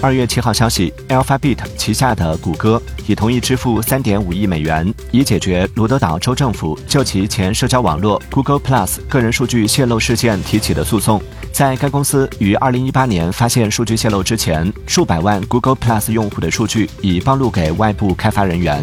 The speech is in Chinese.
二月七号消息，Alphabet 旗下的谷歌已同意支付三点五亿美元，以解决罗德岛州政府就其前社交网络 Google Plus 个人数据泄露事件提起的诉讼。在该公司于二零一八年发现数据泄露之前，数百万 Google Plus 用户的数据已暴露给外部开发人员。